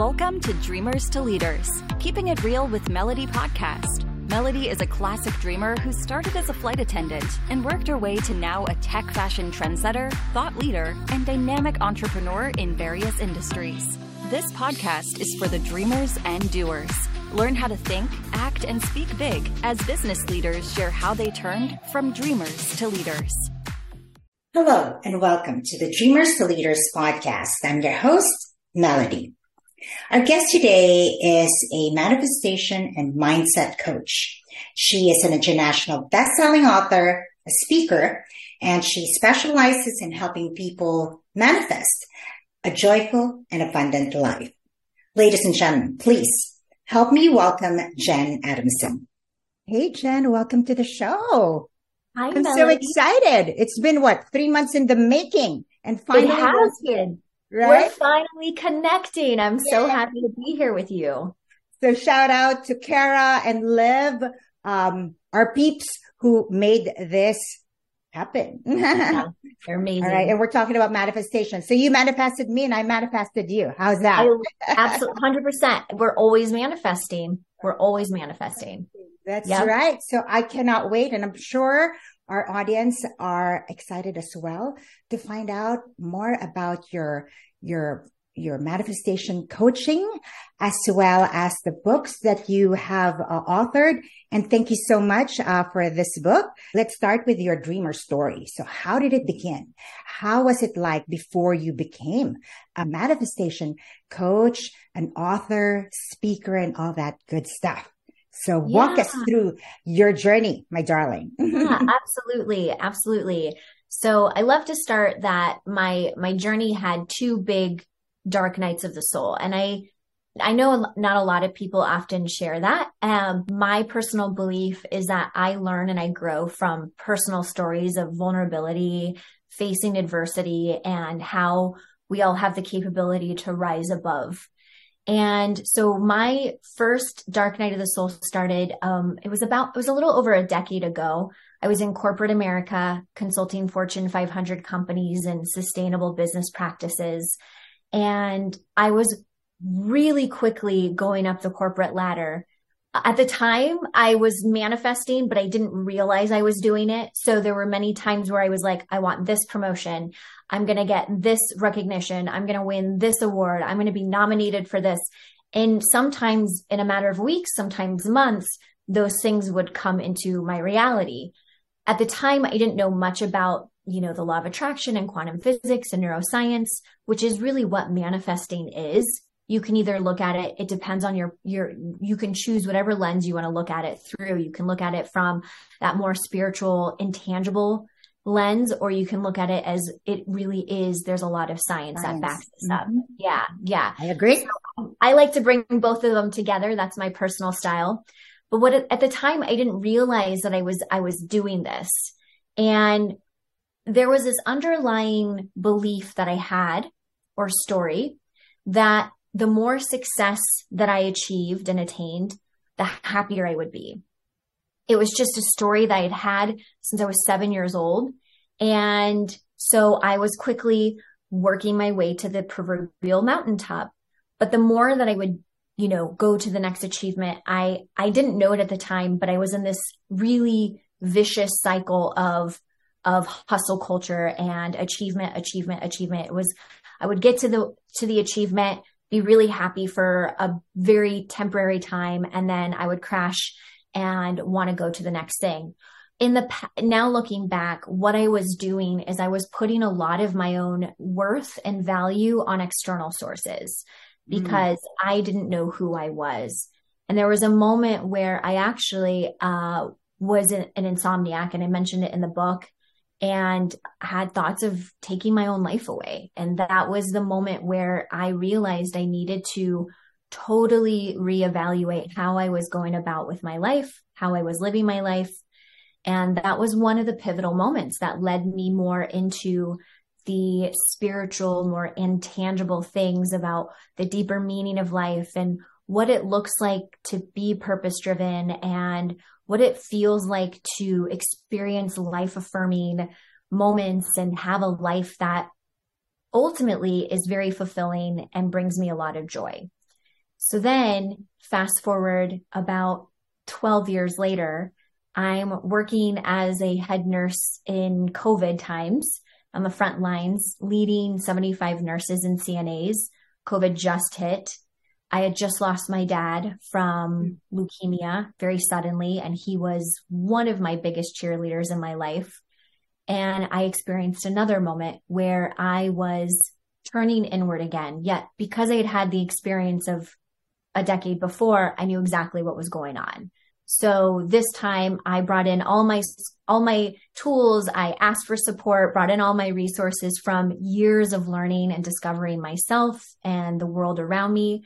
Welcome to Dreamers to Leaders, keeping it real with Melody Podcast. Melody is a classic dreamer who started as a flight attendant and worked her way to now a tech fashion trendsetter, thought leader, and dynamic entrepreneur in various industries. This podcast is for the dreamers and doers. Learn how to think, act, and speak big as business leaders share how they turned from dreamers to leaders. Hello, and welcome to the Dreamers to Leaders podcast. I'm your host, Melody. Our guest today is a manifestation and mindset coach. She is an international best-selling author, a speaker, and she specializes in helping people manifest a joyful and abundant life. Ladies and gentlemen, please help me welcome Jenn Adamson. Hey, Jenn, welcome to the show. Hi, I'm Melody. so excited. It's been what, three months in the making and finally, It has been. We're finally connecting. I'm so happy to be here with you. So shout out to Kara and Liv, um, our peeps who made this happen. Yeah, they're amazing. All right. And we're talking about manifestation. So you manifested me and I manifested you. How's that? Absolutely 100%. We're always manifesting. We're always manifesting. That's Yep. right. So I cannot wait. And I'm sure our audience are excited as well to find out more about your, your, your manifestation coaching as well as the books that you have uh, authored. And thank you so much uh, for this book. Let's start with your dreamer story. So how did it begin? How was it like before you became a manifestation coach, an author, speaker, and all that good stuff? So walk us through your journey, my darling. Yeah, absolutely. Absolutely. So I love to start that my, my journey had two big dark nights of the soul. And I, I know not a lot of people often share that. Um, my personal belief is that I learn and I grow from personal stories of vulnerability, facing adversity, and how we all have the capability to rise above. And so my first dark night of the soul started, um, it was about, it was a little over a decade ago. I was in corporate America consulting Fortune 500 companies and sustainable business practices. And I was really quickly going up the corporate ladder. At the time, I was manifesting, but I didn't realize I was doing it. So there were many times where I was like, I want this promotion. I'm going to get this recognition. I'm going to win this award. I'm going to be nominated for this. And sometimes in a matter of weeks, sometimes months, those things would come into my reality. At the time, I didn't know much about, you know, the law of attraction and quantum physics and neuroscience, which is really what manifesting is. You can either look at it, it depends on your, your, you can choose whatever lens you want to look at it through. You can look at it from that more spiritual, intangible lens, or you can look at it as it really is. There's a lot of science, Science. that backs this up. Mhm. Yeah. Yeah. I agree. I like to bring both of them together. That's my personal style. But what at the time I didn't realize that I was I was doing this. And there was this underlying belief that I had or story that the more success that I achieved and attained, the happier I would be. It was just a story that I had had since I was 7 years old. And so I was quickly working my way to the proverbial mountaintop. But the more that I would, you know, go to the next achievement, I, I didn't know it at the time, but I was in this really vicious cycle of, of hustle culture and achievement, achievement, achievement. It was, I would get to the, to the achievement, be really happy for a very temporary time. And then I would crash and want to go to the next thing in the now looking back, what I was doing is I was putting a lot of my own worth and value on external sources Mm. because I didn't know who I was. And there was a moment where I actually uh, was an, an insomniac, and I mentioned it in the book, and had thoughts of taking my own life away. And that was the moment where I realized I needed to totally reevaluate how I was going about with my life, how I was living my life. And that was one of the pivotal moments that led me more into the spiritual, more intangible things about the deeper meaning of life and what it looks like to be purpose driven and what it feels like to experience life affirming moments and have a life that ultimately is very fulfilling and brings me a lot of joy. So then fast forward about 12 years later, I'm working as a head nurse in COVID times on the front lines, leading 75 nurses and CNAs. COVID just hit. I had just lost my dad from mm. leukemia very suddenly, and he was one of my biggest cheerleaders in my life. And I experienced another moment where I was turning inward again. Yet, because I had had the experience of a decade before, I knew exactly what was going on. So this time I brought in all my, all my tools. I asked for support, brought in all my resources from years of learning and discovering myself and the world around me.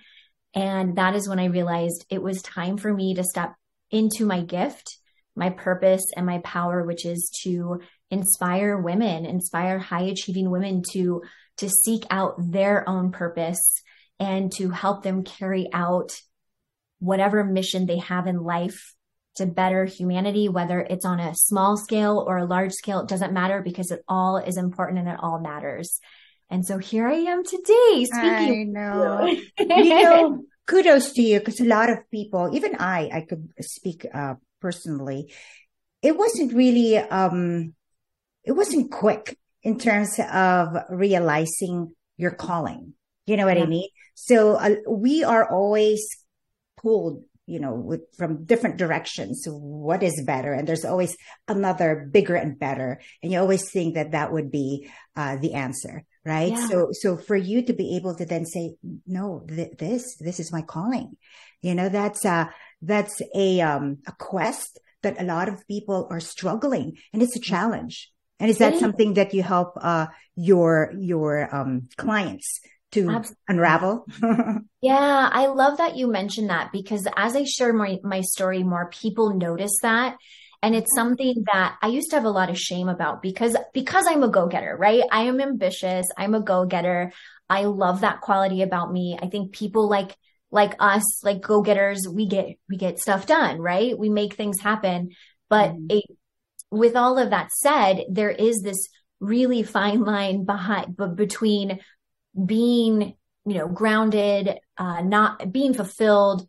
And that is when I realized it was time for me to step into my gift, my purpose and my power, which is to inspire women, inspire high achieving women to, to seek out their own purpose and to help them carry out whatever mission they have in life to better humanity, whether it's on a small scale or a large scale, it doesn't matter because it all is important and it all matters. And so here I am today speaking. I know. you know, kudos to you because a lot of people, even I, I could speak uh, personally. It wasn't really, um, it wasn't quick in terms of realizing your calling. You know what yeah. I mean? So uh, we are always pulled you know, with, from different directions. What is better? And there's always another bigger and better. And you always think that that would be uh, the answer, right? Yeah. So, so for you to be able to then say, no, th- this, this is my calling. You know, that's, uh, that's a, um, a quest that a lot of people are struggling and it's a challenge. And is that something that you help, uh, your, your, um, clients to Absolutely. unravel. yeah, I love that you mentioned that because as I share my, my story more, people notice that. And it's something that I used to have a lot of shame about because, because I'm a go-getter, right? I am ambitious. I'm a go-getter. I love that quality about me. I think people like, like us, like go-getters, we get, we get stuff done, right? We make things happen. But mm-hmm. it, with all of that said, there is this really fine line behind, but between being, you know, grounded, uh, not being fulfilled,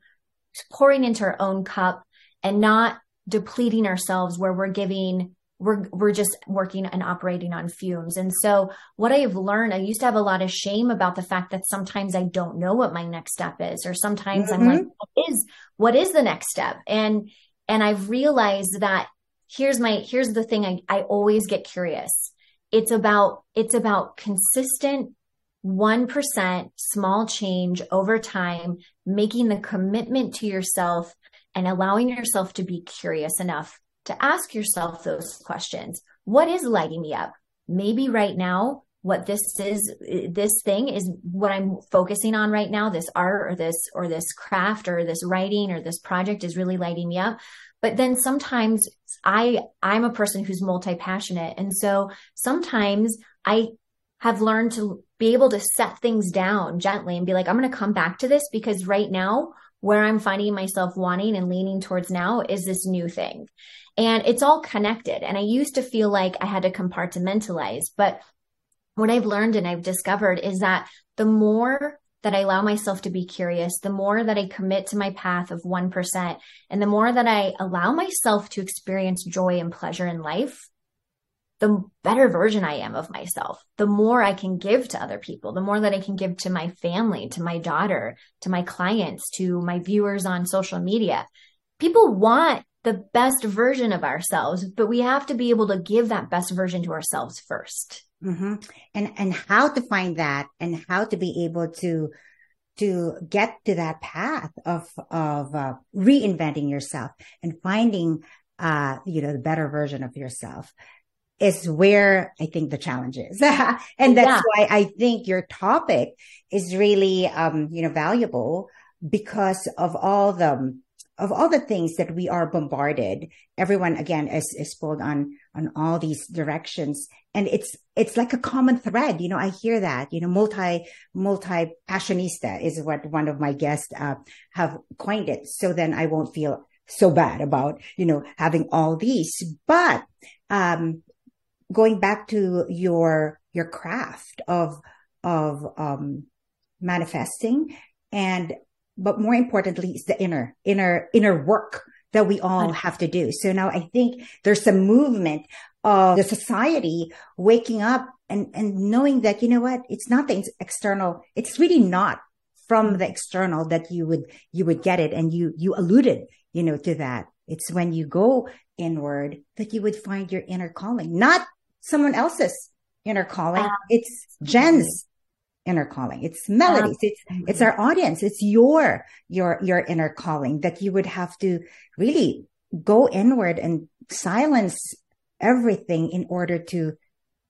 pouring into our own cup and not depleting ourselves where we're giving we're we're just working and operating on fumes. And so what I've learned, I used to have a lot of shame about the fact that sometimes I don't know what my next step is, or sometimes mm-hmm. I'm like, what is what is the next step? And and I've realized that here's my here's the thing I, I always get curious. It's about it's about consistent 1% small change over time, making the commitment to yourself and allowing yourself to be curious enough to ask yourself those questions. What is lighting me up? Maybe right now, what this is, this thing is what I'm focusing on right now. This art or this, or this craft or this writing or this project is really lighting me up. But then sometimes I, I'm a person who's multi-passionate. And so sometimes I have learned to be able to set things down gently and be like, I'm going to come back to this because right now, where I'm finding myself wanting and leaning towards now is this new thing. And it's all connected. And I used to feel like I had to compartmentalize, but what I've learned and I've discovered is that the more that I allow myself to be curious, the more that I commit to my path of 1%, and the more that I allow myself to experience joy and pleasure in life, the better version I am of myself, the more I can give to other people, the more that I can give to my family, to my daughter, to my clients, to my viewers on social media. People want the best version of ourselves, but we have to be able to give that best version to ourselves 1st mm-hmm. And and how to find that, and how to be able to to get to that path of of uh, reinventing yourself and finding uh you know the better version of yourself is where I think the challenge is. and that's yeah. why I think your topic is really, um, you know, valuable because of all the, of all the things that we are bombarded. Everyone again is, is pulled on, on all these directions. And it's, it's like a common thread. You know, I hear that, you know, multi, multi passionista is what one of my guests, uh, have coined it. So then I won't feel so bad about, you know, having all these, but, um, going back to your your craft of of um, manifesting and but more importantly, it's the inner, inner, inner work that we all have to do. So now I think there's a movement of the society waking up and, and knowing that, you know what, it's not the external. It's really not from the external that you would, you would get it. And you, you alluded, you know, to that. It's when you go inward that you would find your inner calling, not someone else's inner calling. Ah. It's Jenn's inner calling. It's Melody's. It's, ah. it's our audience. It's your, your, your inner calling that you would have to really go inward and silence everything in order to,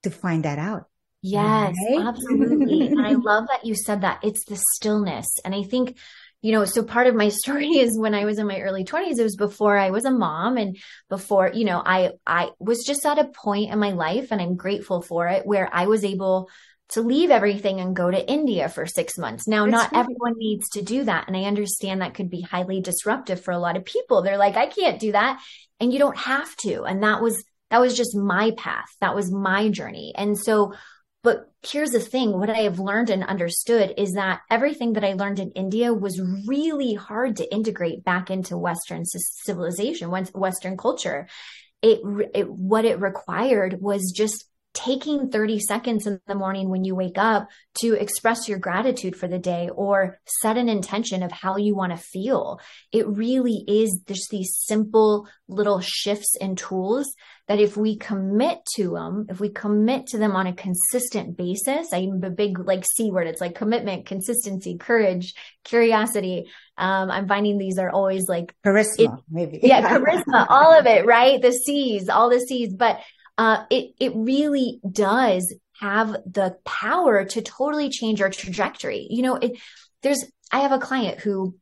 to find that out. Yes, right? absolutely. and I love that you said that. It's the stillness. And I think, you know, so part of my story is when I was in my early 20s, it was before I was a mom and before, you know, I I was just at a point in my life and I'm grateful for it where I was able to leave everything and go to India for 6 months. Now, That's not right. everyone needs to do that and I understand that could be highly disruptive for a lot of people. They're like, I can't do that. And you don't have to. And that was that was just my path. That was my journey. And so but here's the thing what I have learned and understood is that everything that I learned in India was really hard to integrate back into Western civilization, Western culture. It, it what it required was just taking 30 seconds in the morning when you wake up to express your gratitude for the day or set an intention of how you want to feel. It really is just these simple little shifts and tools that if we commit to them, if we commit to them on a consistent basis, I'm a big like C word. It's like commitment, consistency, courage, curiosity. Um, I'm finding these are always like charisma, it, maybe. yeah, charisma, all of it, right? The C's, all the C's, but uh, it it really does have the power to totally change our trajectory. You know, it there's I have a client who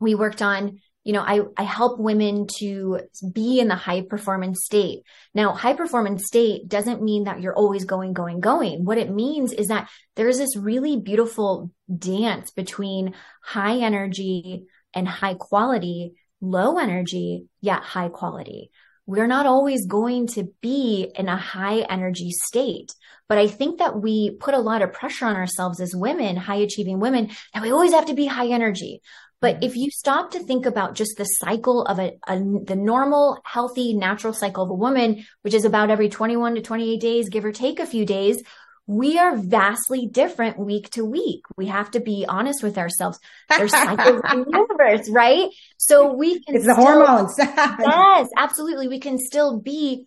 we worked on you know, I, I help women to be in the high performance state. Now, high performance state doesn't mean that you're always going, going, going. What it means is that there's this really beautiful dance between high energy and high quality, low energy, yet high quality we're not always going to be in a high energy state. But I think that we put a lot of pressure on ourselves as women, high achieving women, that we always have to be high energy. But mm-hmm. if you stop to think about just the cycle of a, a, the normal, healthy, natural cycle of a woman, which is about every 21 to 28 days, give or take a few days, we are vastly different week to week. We have to be honest with ourselves. There's cycles in the universe, right? So we can. It's still, the hormones. yes, absolutely. We can still be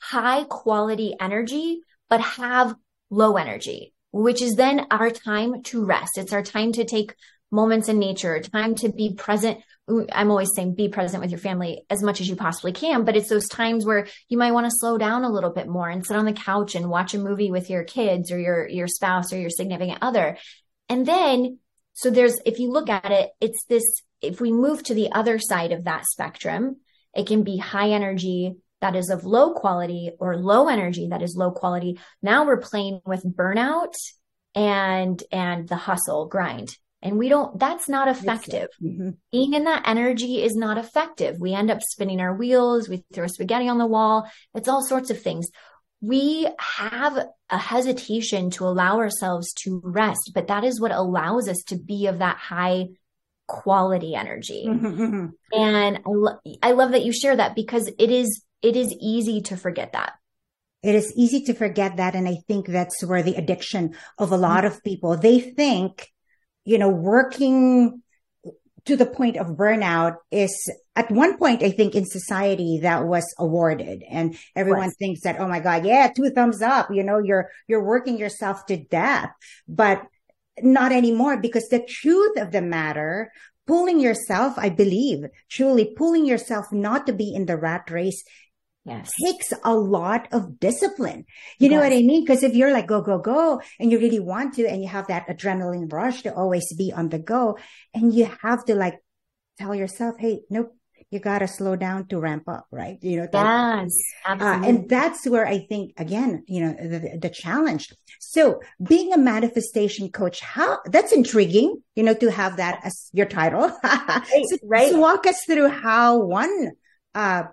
high quality energy, but have low energy, which is then our time to rest. It's our time to take moments in nature, time to be present. I'm always saying be present with your family as much as you possibly can, but it's those times where you might want to slow down a little bit more and sit on the couch and watch a movie with your kids or your, your spouse or your significant other. And then, so there's, if you look at it, it's this, if we move to the other side of that spectrum, it can be high energy that is of low quality or low energy that is low quality. Now we're playing with burnout and, and the hustle grind and we don't, that's not effective. Mm-hmm. Being in that energy is not effective. We end up spinning our wheels. We throw spaghetti on the wall. It's all sorts of things. We have a hesitation to allow ourselves to rest, but that is what allows us to be of that high quality energy. Mm-hmm. And I, lo- I love that you share that because it is, it is easy to forget that. It is easy to forget that. And I think that's where the addiction of a lot mm-hmm. of people, they think you know, working to the point of burnout is at one point, I think in society that was awarded. And everyone thinks that, oh my God, yeah, two thumbs up, you know, you're, you're working yourself to death, but not anymore because the truth of the matter, pulling yourself, I believe, truly pulling yourself not to be in the rat race yes. takes a lot of discipline. You yes. know what I mean? Because if you're like, go, go, go, and you really want to, and you have that adrenaline rush to always be on the go, and you have to like tell yourself, hey, nope, you got to slow down to ramp up, right? You know, that, yes, absolutely. Uh, and that's where I think, again, you know, the, the challenge. So being a manifestation coach, how that's intriguing, you know, to have that as your title. right, so, right. So walk us through how one, uh,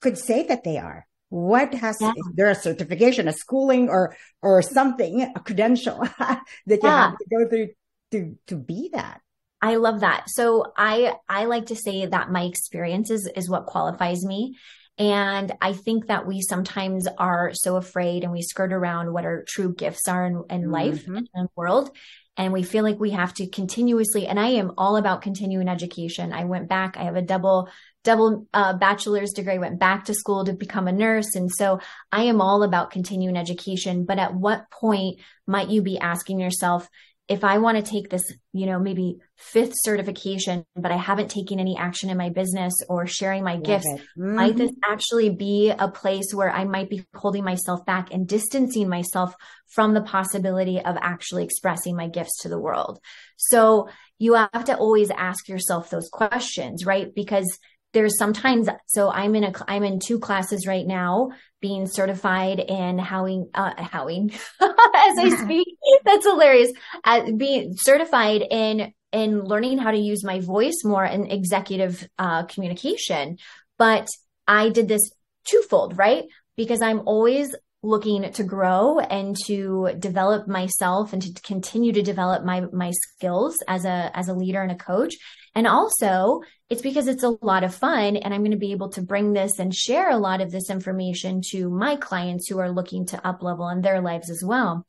could say that they are? What has yeah. is there a certification, a schooling, or or something, a credential that you yeah. have to go through to to be that? I love that. So I I like to say that my experience is, is what qualifies me. And I think that we sometimes are so afraid and we skirt around what our true gifts are in, in life mm-hmm. and in the world. And we feel like we have to continuously, and I am all about continuing education. I went back, I have a double double uh, bachelor's degree, went back to school to become a nurse. And so I am all about continuing education. But at what point might you be asking yourself, if I want to take this, you know, maybe fifth certification, but I haven't taken any action in my business or sharing my Love gifts, mm-hmm. might this actually be a place where I might be holding myself back and distancing myself from the possibility of actually expressing my gifts to the world? So you have to always ask yourself those questions, right? Because there's sometimes so i'm in a i'm in two classes right now being certified in howing uh howing as i speak. That's hilarious. Uh, being certified in in learning how to use my voice more in executive uh, communication. But i did this twofold right? Because i'm always looking to grow and to develop myself and to continue to develop my my skills as a as a leader and a coach. And also it's because it's a lot of fun and i'm going to be able to bring this and share a lot of this information to my clients who are looking to up level in their lives as well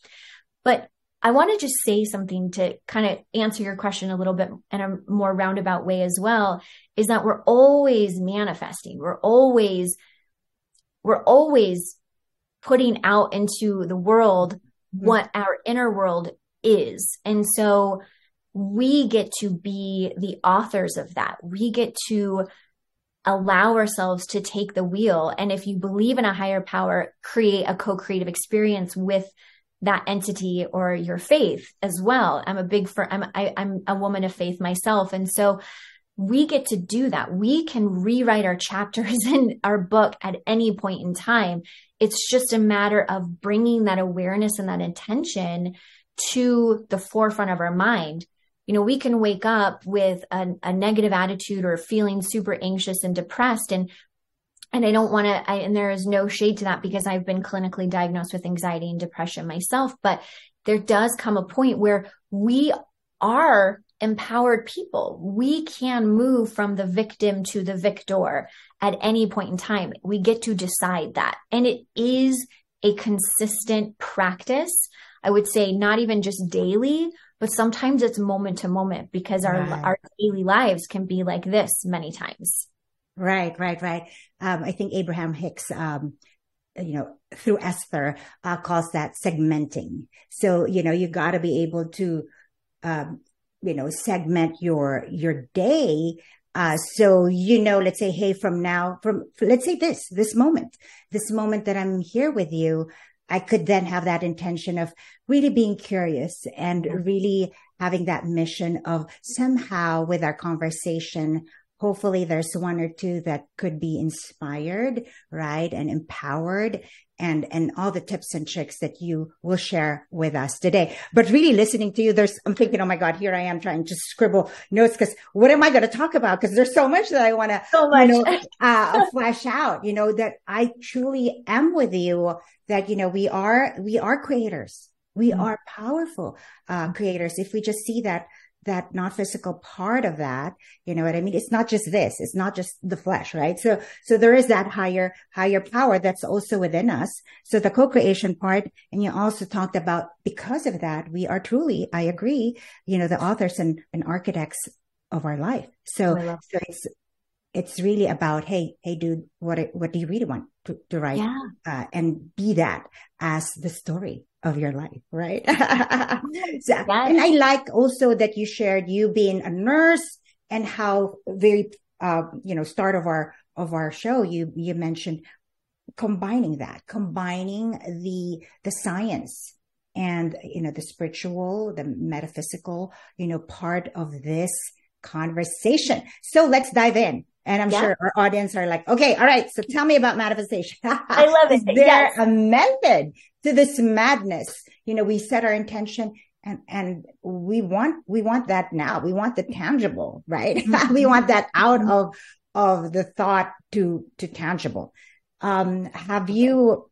but i want to just say something to kind of answer your question a little bit in a more roundabout way as well is that we're always manifesting we're always we're always putting out into the world mm-hmm. what our inner world is. And so we get to be the authors of that. We get to allow ourselves to take the wheel. And if you believe in a higher power, create a co creative experience with that entity or your faith as well. I'm a big, for, I'm, I, am i am a woman of faith myself. And so we get to do that. We can rewrite our chapters in our book at any point in time. It's just a matter of bringing that awareness and that intention to the forefront of our mind. You know, we can wake up with a, a negative attitude or feeling super anxious and depressed and and I don't want to, and there is no shade to that because I've been clinically diagnosed with anxiety and depression myself. But there does come a point where we are empowered people. We can move from the victim to the victor at any point in time. We get to decide that. And it is a consistent practice. I would say not even just daily, but sometimes it's moment to moment because our, right. our daily lives can be like this many times. Right, right, right. Um, I think Abraham Hicks, um, you know, through Esther, uh, calls that segmenting. So, you know, you got to be able to, um, you know, segment your, your day. Uh, so, you know, let's say, Hey, from now, from, let's say this, this moment, this moment that I'm here with you, I could then have that intention of really being curious and really having that mission of somehow with our conversation, hopefully there's one or two that could be inspired, right? And empowered and, and all the tips and tricks that you will share with us today. But really listening to you, there's, I'm thinking, oh my God, here I am trying to scribble notes because what am I going to talk about? Because there's so much that I want to, so. You know, uh, flash out, you know, that I truly am with you that, you know, we are, we are creators. We mm-hmm. are powerful, uh, creators. If we just see that that not physical part of that. You know what I mean? It's not just this. It's not just the flesh, right? So, so there is that higher, higher power that's also within us. So the co-creation part, and you also talked about because of that, we are truly, I agree, you know, the authors and, and architects of our life. So, so it's, it's really about, hey, hey, dude, what, what do you really want to, to write? Yeah. Uh, and be that as the story of your life, right? so, yes. And I like also that you shared you being a nurse and how very, uh, you know, start of our, of our show, you, you mentioned combining that, combining the, the science and, you know, the spiritual, the metaphysical, you know, part of this conversation. So let's dive in. And I'm yeah. sure our audience are like, okay, all right. So tell me about manifestation. I love it. Is there yes. a method to this madness? You know, we set our intention and, and we want, we want that now. We want the tangible, right? Mm-hmm. we want that out of, of the thought to, to tangible. Um, have you,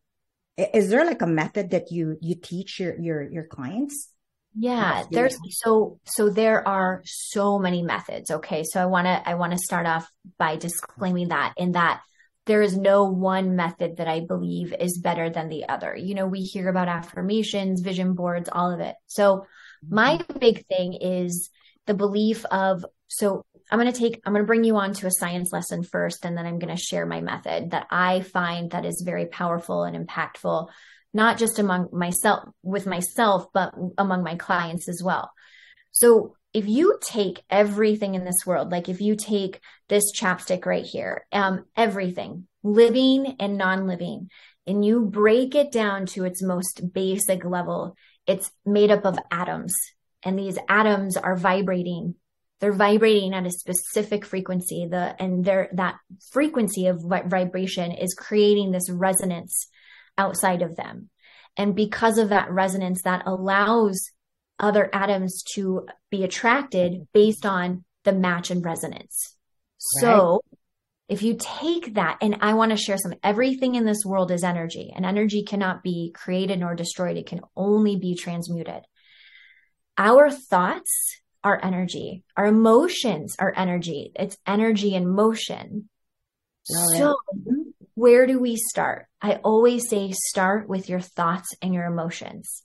is there like a method that you, you teach your, your, your clients? Yeah, there's so so there are so many methods. Okay, so I want to I want to start off by disclaiming that in that there is no one method that I believe is better than the other. You know, we hear about affirmations, vision boards, all of it. So my mm-hmm. big thing is the belief of so I'm going to take I'm going to bring you on to a science lesson first and then I'm going to share my method that I find that is very powerful and impactful not just among myself with myself, but among my clients as well. So if you take everything in this world, like if you take this chapstick right here, um, everything, living and non-living, and you break it down to its most basic level, it's made up of atoms. And these atoms are vibrating. They're vibrating at a specific frequency. The and there that frequency of vibration is creating this resonance outside of them. And because of that resonance, that allows other atoms to be attracted based on the match and resonance. Right. So if you take that, and I want to share some, everything in this world is energy, and energy cannot be created nor destroyed. It can only be transmuted. Our thoughts are energy. Our emotions are energy. It's energy in motion. So where do we start? I always say start with your thoughts and your emotions.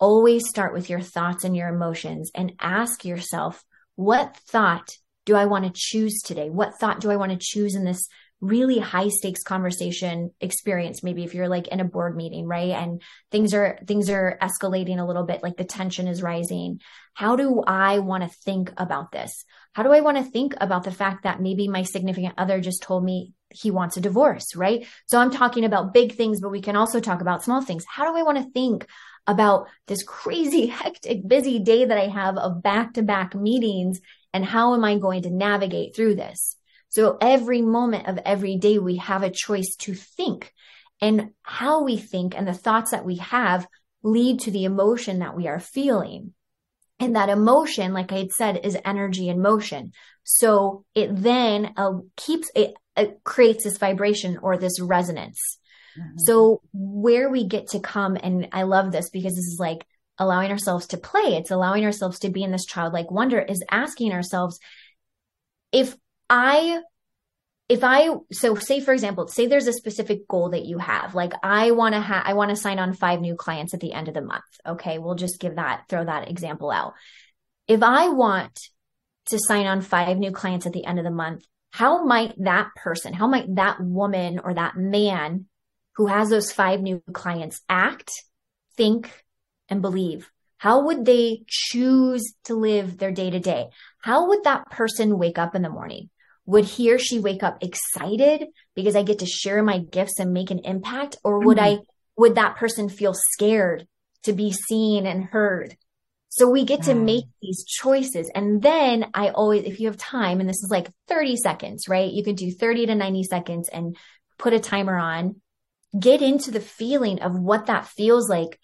Always start with your thoughts and your emotions and ask yourself, what thought do I want to choose today? What thought do I want to choose in this really high stakes conversation experience? Maybe if you're like in a board meeting, right? And things are, things are escalating a little bit, like the tension is rising. How do I want to think about this? How do I want to think about the fact that maybe my significant other just told me he wants a divorce, right? So I'm talking about big things, but we can also talk about small things. How do I want to think about this crazy, hectic, busy day that I have of back to back meetings? And how am I going to navigate through this? So every moment of every day, we have a choice to think and how we think and the thoughts that we have lead to the emotion that we are feeling. And that emotion, like I had said, is energy in motion. So it then uh, keeps it it creates this vibration or this resonance. Mm-hmm. So where we get to come, and I love this because this is like allowing ourselves to play. It's allowing ourselves to be in this childlike wonder is asking ourselves, if I, if I, so say for example, say there's a specific goal that you have, like I want to have, I want to sign on five new clients at the end of the month. Okay. We'll just give that, throw that example out. If I want to sign on five new clients at the end of the month, how might that person, how might that woman or that man who has those five new clients act, think, and believe? How would they choose to live their day to day? How would that person wake up in the morning? Would he or she wake up excited because I get to share my gifts and make an impact? Or would mm-hmm. I, would that person feel scared to be seen and heard? So we get to make these choices. And then I always, if you have time, and this is like 30 seconds, right? You can do 30 to 90 seconds and put a timer on, get into the feeling of what that feels like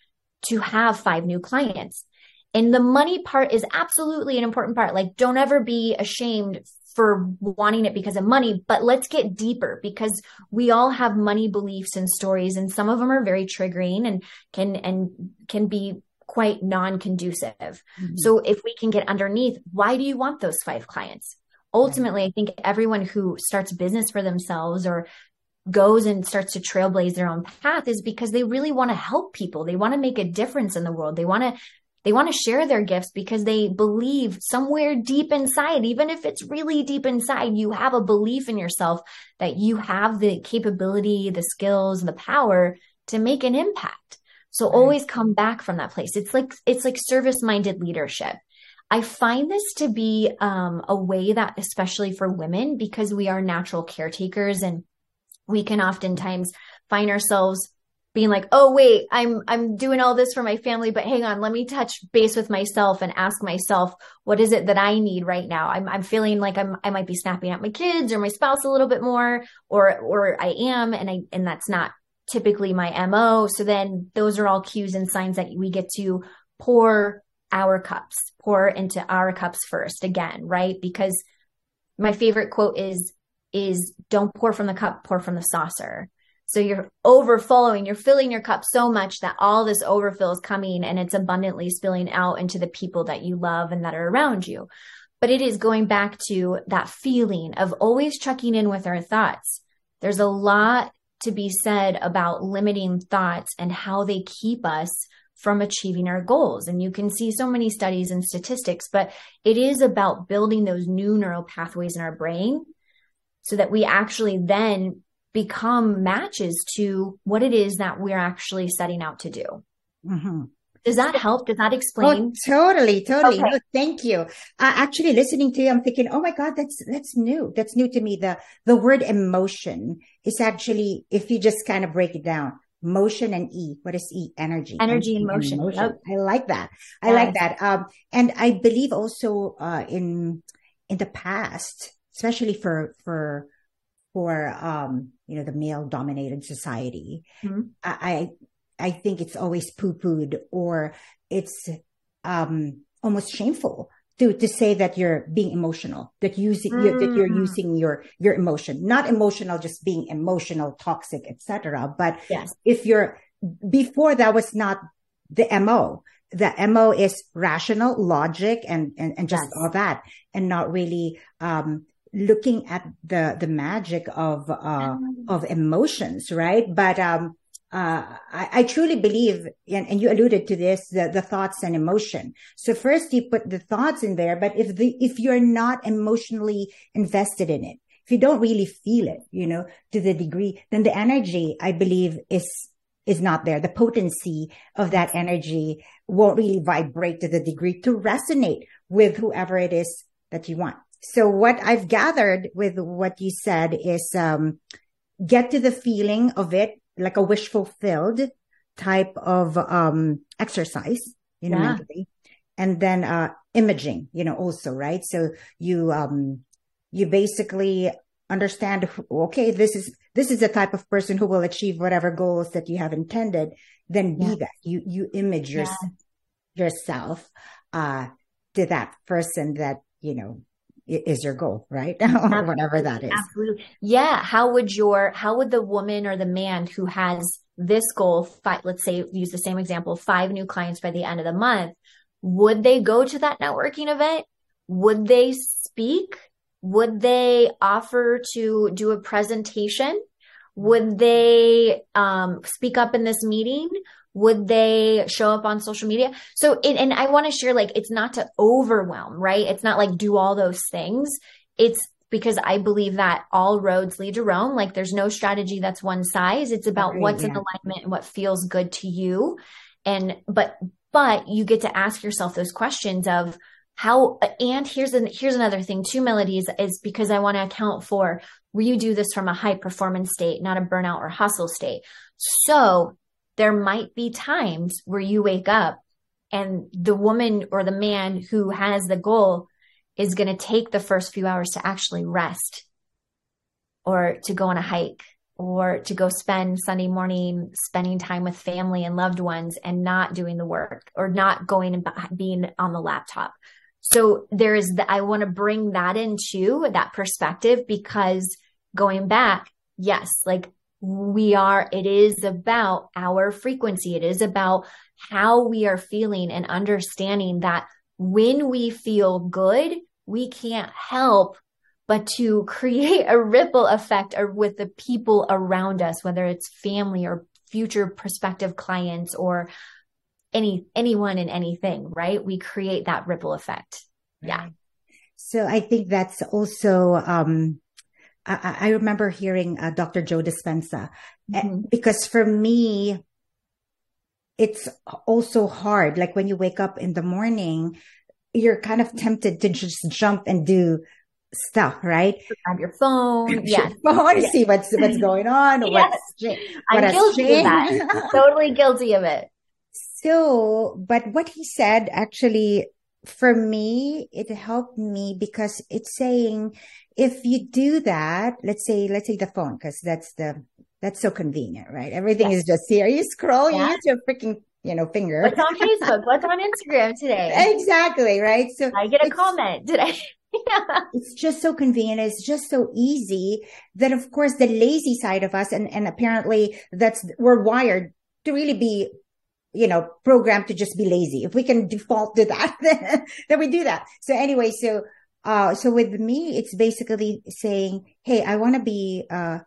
to have five new clients. And the money part is absolutely an important part. Like, don't ever be ashamed for wanting it because of money, but let's get deeper because we all have money beliefs and stories and some of them are very triggering and can, and can be quite non-conducive. Mm-hmm. So if we can get underneath, why do you want those five clients? Ultimately, I think everyone who starts business for themselves or goes and starts to trailblaze their own path is because they really want to help people. They want to make a difference in the world. They want to they want to share their gifts because they believe somewhere deep inside, even if it's really deep inside, you have a belief in yourself that you have the capability, the skills, the power to make an impact. So right. always come back from that place. It's like, it's like service minded leadership. I find this to be um, a way that, especially for women, because we are natural caretakers and we can oftentimes find ourselves being like, oh wait, I'm I'm doing all this for my family, but hang on, let me touch base with myself and ask myself, what is it that I need right now? I'm I'm feeling like I'm I might be snapping at my kids or my spouse a little bit more, or or I am, and I and that's not typically my MO. So then those are all cues and signs that we get to pour our cups, pour into our cups first again, right? Because my favorite quote is, is don't pour from the cup, pour from the saucer. So you're overflowing, you're filling your cup so much that all this overfill is coming and it's abundantly spilling out into the people that you love and that are around you. But it is going back to that feeling of always checking in with our thoughts. There's a lot to be said about limiting thoughts and how they keep us from achieving our goals. And you can see so many studies and statistics, but it is about building those new neural pathways in our brain so that we actually then become matches to what it is that we're actually setting out to do. Mm-hmm. Does that help? Does that explain? Oh, totally, totally. Okay. No, thank you. Uh, actually, listening to you, I'm thinking, oh my god, that's that's new. That's new to me. The the word emotion is actually, if you just kind of break it down, motion and E. What is E? Energy. Energy, and motion. motion. Yep. I like that. I yes. like that. Um, and I believe also uh, in in the past, especially for for for um, you know the male dominated society mm-hmm. I, I think it's always poo pooed or it's um almost shameful to to say that you're being emotional that using mm. you're, that you're mm. using your your emotion not emotional just being emotional toxic etc but yes. if you're before that was not the mo the mo is rational logic and and, and just yes. all that and not really um looking at the the magic of uh, mm. of emotions, right? But um, uh, I, I, truly believe, and, and, you alluded to this, the, the thoughts and emotion. So first you put the thoughts in there, but if the if you're not emotionally invested in it, if you don't really feel it, you know, to the degree, then the energy, I believe, is is not there. The potency of that energy won't really vibrate to the degree to resonate with whoever it is that you want. So what I've gathered with what you said is, um, get to the feeling of it like a wish fulfilled type of, um, exercise, you know, yeah. mentally. And then, uh, imaging, you know, also, right? So you, um, you basically understand, okay, this is, this is the type of person who will achieve whatever goals that you have intended. Then yeah. be that you, you image yeah. yourself, uh, to that person that, you know, is your goal, right? or whatever that is. Absolutely. Yeah. How would your, how would the woman or the man who has this goal, five, let's say, use the same example, five new clients by the end of the month, would they go to that networking event? Would they speak? Would they offer to do a presentation? Would they um, speak up in this meeting? Would they show up on social media? So, it, and I want to share like, it's not to overwhelm, right? It's not like do all those things. It's because I believe that all roads lead to Rome. Like there's no strategy that's one size. It's about what's yeah. in alignment and what feels good to you. And, but, but you get to ask yourself those questions of, how and here's an here's another thing too melodies is because i want to account for where you do this from a high performance state not a burnout or hustle state so there might be times where you wake up and the woman or the man who has the goal is going to take the first few hours to actually rest or to go on a hike or to go spend Sunday morning spending time with family and loved ones and not doing the work or not going and being on the laptop. So there is the, I want to bring that into that perspective because going back, yes, like we are, it is about our frequency. It is about how we are feeling and understanding that when we feel good, we can't help but to create a ripple effect with the people around us, whether it's family or future prospective clients or any anyone and anything, right? We create that ripple effect. Yeah. So I think that's also um I, I remember hearing uh, Dr. Joe Dispenza mm-hmm. because for me, it's also hard. Like when you wake up in the morning, you're kind of tempted to just jump and do stuff, right? Grab your phone. Yeah. phone yes. see what's what's going on. yes. What's, what I'm guilty changed. of that. totally guilty of it. So, but what he said actually for me, it helped me because it's saying if you do that, let's say, let's say the phone, because that's the, that's so convenient, right? Everything yes. is just here. You scroll, yeah. you use your freaking, you know, finger. What's on Facebook? What's on Instagram today? Exactly, right? So I get a comment today. yeah. It's just so convenient. It's just so easy that of course the lazy side of us and, and apparently that's, we're wired to really be, you know, programmed to just be lazy. If we can default to that, then we do that. So anyway, so, uh, so with me, it's basically saying, Hey, I want to be, uh,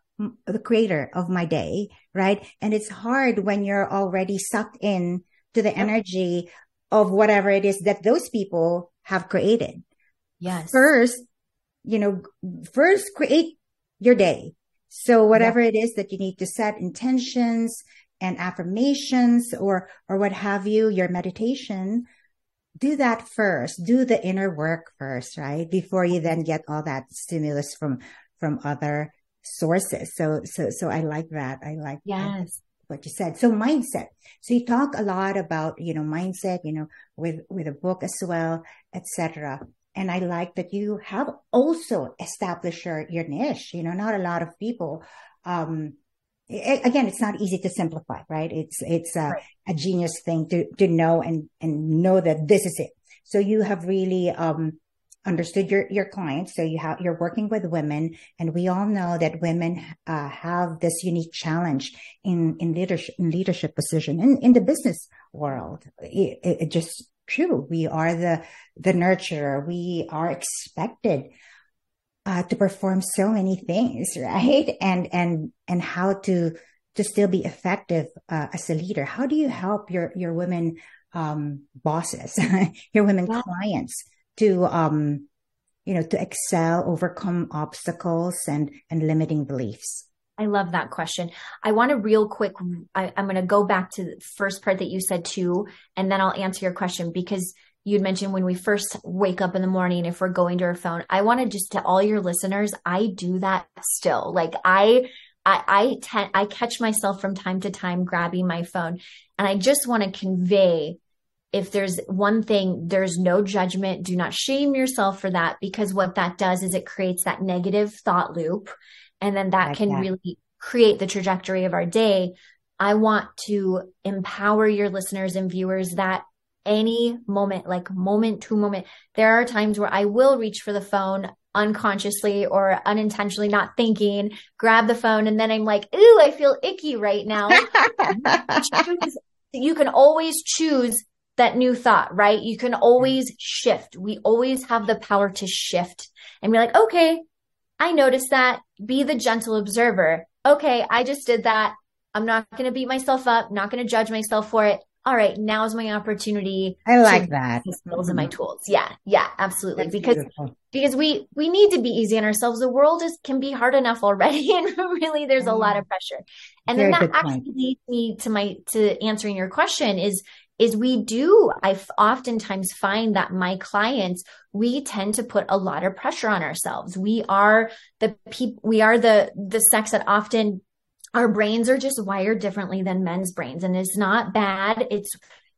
the creator of my day, right? And it's hard when you're already sucked in to the energy of whatever it is that those people have created. Yes. First, you know, first create your day. So whatever yeah. it is that you need to set intentions and affirmations or, or what have you, your meditation, do that first. Do the inner work first, right? Before you then get all that stimulus from, from other sources. So, so, so I like that. I like yes. what you said. So mindset. So you talk a lot about, you know, mindset, you know, with, with a book as well, etc. And I like that you have also established your, your niche. You know, not a lot of people, um, again, it's not easy to simplify, right? It's, it's a, right. a genius thing to, to know and, and know that this is it. So you have really, um, understood your your clients so you have you're working with women and we all know that women uh, have this unique challenge in in leadership in leadership position in in the business world it, it, it just true we are the the nurturer we are expected uh, to perform so many things right and and and how to to still be effective uh, as a leader how do you help your your women um, bosses your women clients to um you know to excel overcome obstacles and and limiting beliefs I love that question. I want to real quick. I, am going to go back to the first part that you said too, and then I'll answer your question because you'd mentioned when we first wake up in the morning, if we're going to our phone, I want to just to all your listeners, I do that still. Like I, I, I, te- I catch myself from time to time grabbing my phone and I just want to convey if there's one thing, there's no judgment. Do not shame yourself for that because what that does is it creates that negative thought loop. And then that like can that. really create the trajectory of our day. I want to empower your listeners and viewers that any moment, like moment to moment, there are times where I will reach for the phone unconsciously or unintentionally, not thinking, grab the phone. And then I'm like, ooh, I feel icky right now. you can always choose that new thought, right? You can always shift. We always have the power to shift and be like, okay, I noticed that. Be the gentle observer. Okay, I just did that. I'm not going to beat myself up, not going to judge myself for it. All right, now is my opportunity. I like that. Skills and my mm-hmm. tools. Yeah, yeah, absolutely. That's because beautiful. because we we need to be easy on ourselves. The world is can be hard enough already, and really there's a lot mm-hmm. of pressure. And Very then that actually point. leads me to my to answering your question is is we do i oftentimes find that my clients we tend to put a lot of pressure on ourselves we are the people we are the the sex that often our brains are just wired differently than men's brains and it's not bad. It's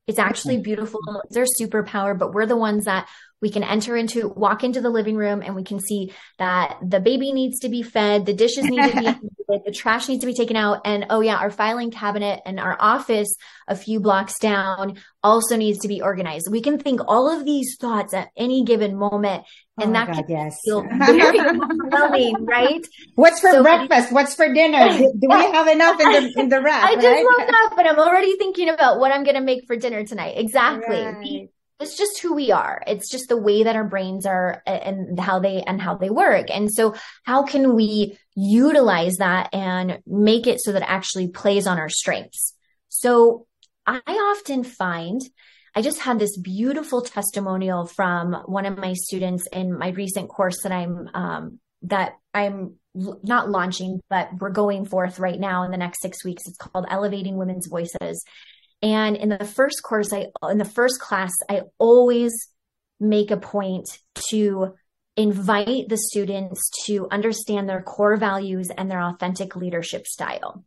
it's actually beautiful. It's our superpower but we're the ones that we can enter into walk into the living room and we can see that the baby needs to be fed the dishes need to be the trash needs to be taken out. And oh yeah, our filing cabinet and our office a few blocks down also needs to be organized. We can think all of these thoughts at any given moment. And oh that God, can yes. feel very overwhelming, right? What's for so, breakfast? What's for dinner? Do, do we have enough in the in the rack? I just right? woke up and I'm already thinking about what I'm going to make for dinner tonight. Exactly. Right it's just who we are. It's just the way that our brains are and how they and how they work. And so how can we utilize that and make it so that it actually plays on our strengths? So I often find I just had this beautiful testimonial from one of my students in my recent course that I'm um, that I'm not launching, but we're going forth right now in the next six weeks. It's called Elevating Women's Voices. And in the first course, I, in the first class, I always make a point to invite the students to understand their core values and their authentic leadership style.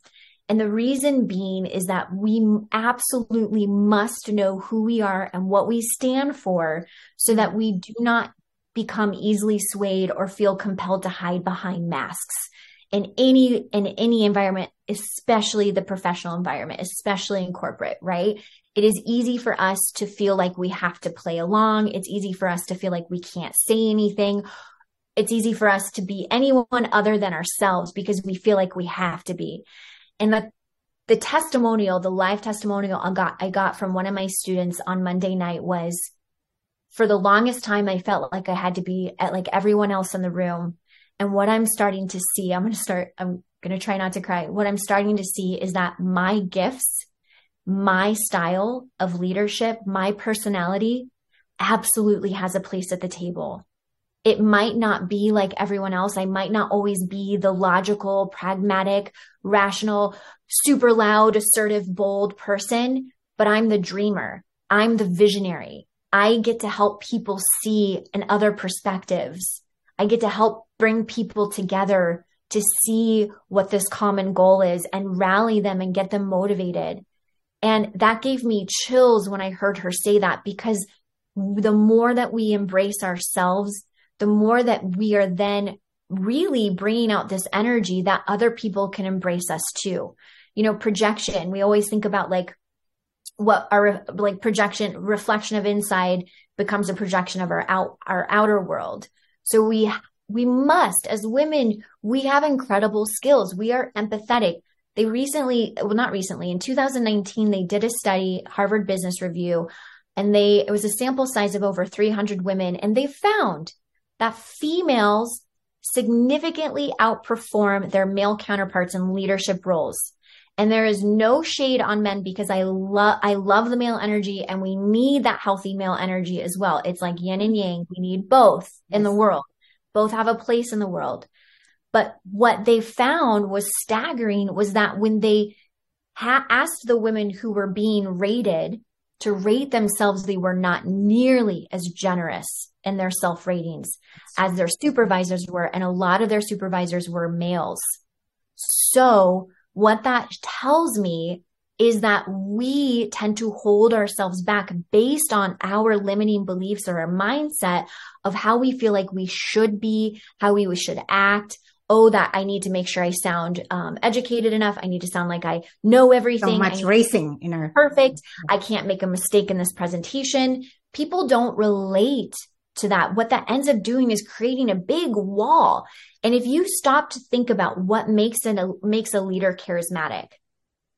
And the reason being is that we absolutely must know who we are and what we stand for so that we do not become easily swayed or feel compelled to hide behind masks. In any in any environment especially the professional environment especially in corporate right? It is easy for us to feel like we have to play along. It's easy for us to feel like we can't say anything. It's easy for us to be anyone other than ourselves because we feel like we have to be. And the the testimonial the live testimonial i got i got from one of my students on monday night was for the longest time i felt like i had to be at like everyone else in the room and what I'm starting to see, I'm going to start, I'm going to try not to cry. What I'm starting to see is that my gifts, my style of leadership, my personality absolutely has a place at the table. It might not be like everyone else. I might not always be the logical, pragmatic, rational, super loud, assertive, bold person, but I'm the dreamer. I'm the visionary. I get to help people see and other perspectives. I get to help bring people together to see what this common goal is and rally them and get them motivated. And that gave me chills when I heard her say that because the more that we embrace ourselves, the more that we are then really bringing out this energy that other people can embrace us too. You know, projection, we always think about like what our like projection, reflection of inside becomes a projection of our out, our outer world. So we we must as women we have incredible skills we are empathetic they recently well not recently in 2019 they did a study harvard business review and they it was a sample size of over 300 women and they found that females significantly outperform their male counterparts in leadership roles and there is no shade on men because I love I love the male energy and we need that healthy male energy as well. It's like yin and yang. We need both yes. in the world. Both have a place in the world. But what they found was staggering was that when they ha- asked the women who were being rated to rate themselves, they were not nearly as generous in their self ratings as their supervisors were. And a lot of their supervisors were males. So what that tells me is that we tend to hold ourselves back based on our limiting beliefs or our mindset of how we feel like we should be, how we should act. Oh, that I need to make sure I sound um, educated enough. I need to sound like I know everything. So much racing in our perfect. I can't make a mistake in this presentation. People don't relate to that, what that ends up doing is creating a big wall. And if you stop to think about what makes a makes a leader charismatic,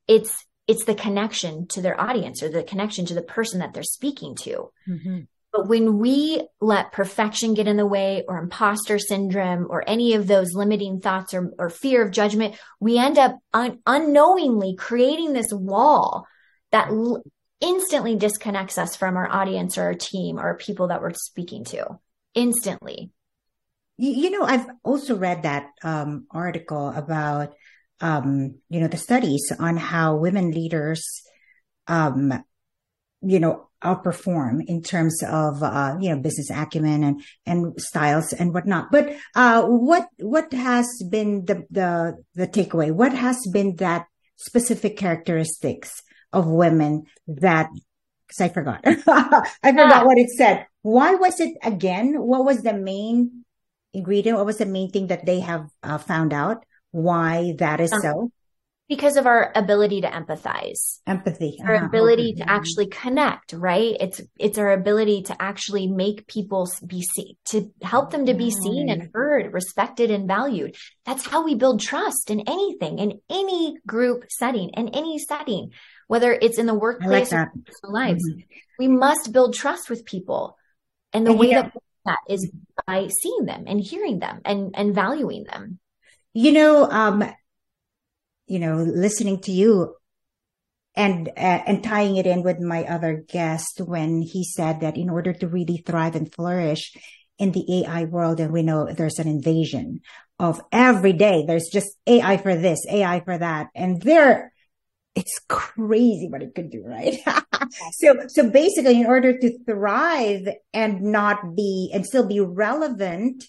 it's it's the connection to their audience or the connection to the person that they're speaking to. Mm-hmm. But when we let perfection get in the way or imposter syndrome or any of those limiting thoughts or, or fear of judgment, we end up un- unknowingly creating this wall that l- instantly disconnects us from our audience or our team or people that we're speaking to instantly. You know, I've also read that um, article about, um, you know, the studies on how women leaders, um, you know, outperform in terms of, uh, you know, business acumen and, and styles and whatnot. But, uh, what, what has been the, the, the takeaway? What has been that specific characteristics of women that because I forgot. I forgot what it said. Why was it again? What was the main ingredient? What was the main thing that they have uh, found out? Why that is um, so? because of our ability to empathize. Empathy our uh-huh. ability to actually connect right? It's it's our ability to actually make people be seen to help them to be seen and heard respected and valued. That's how we build trust in anything in any group setting in any setting whether it's in the workplace like or personal lives. Mm-hmm. we must build trust with people and the and way that that is by seeing them and hearing them and and valuing them you know um you know, listening to you and uh, and tying it in with my other guest when he said that in order to really thrive and flourish in the AI world, and we know there's an invasion of every day. There's just AI for this, AI for that, and there, it's crazy what it could do, right? so, so basically, in order to thrive and not be and still be relevant,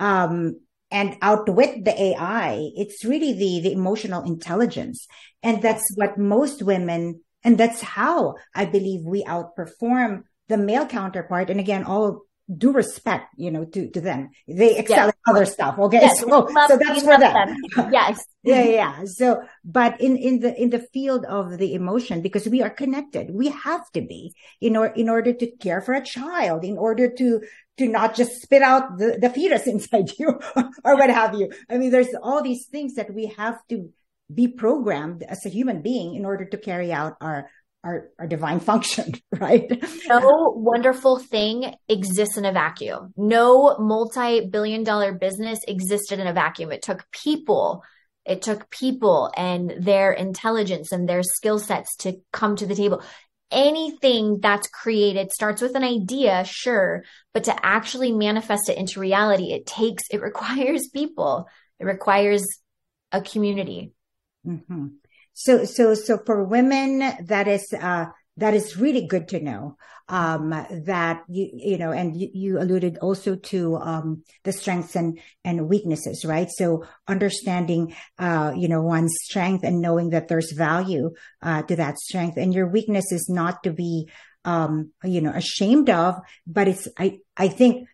um, and outwit the AI. It's really the, the emotional intelligence. And that's what most women, and that's how I believe we outperform the male counterpart. And again, all due respect, you know, to, to them. They excel yeah. other stuff. Okay. Yes, so, so that's for them. them. Yes. yeah. Yeah. So, but in, in the, in the field of the emotion, because we are connected, we have to be in order, in order to care for a child, in order to, to not just spit out the, the fetus inside you or what have you. I mean, there's all these things that we have to be programmed as a human being in order to carry out our our, our divine function, right? no wonderful thing exists in a vacuum. No multi billion dollar business existed in a vacuum. It took people, it took people and their intelligence and their skill sets to come to the table. Anything that's created starts with an idea, sure, but to actually manifest it into reality, it takes, it requires people, it requires a community. Mm-hmm. So, so, so for women, that is, uh, that is really good to know. Um, that you, you know, and you, you alluded also to, um, the strengths and, and weaknesses, right? So understanding, uh, you know, one's strength and knowing that there's value, uh, to that strength and your weakness is not to be, um, you know, ashamed of, but it's, I, I think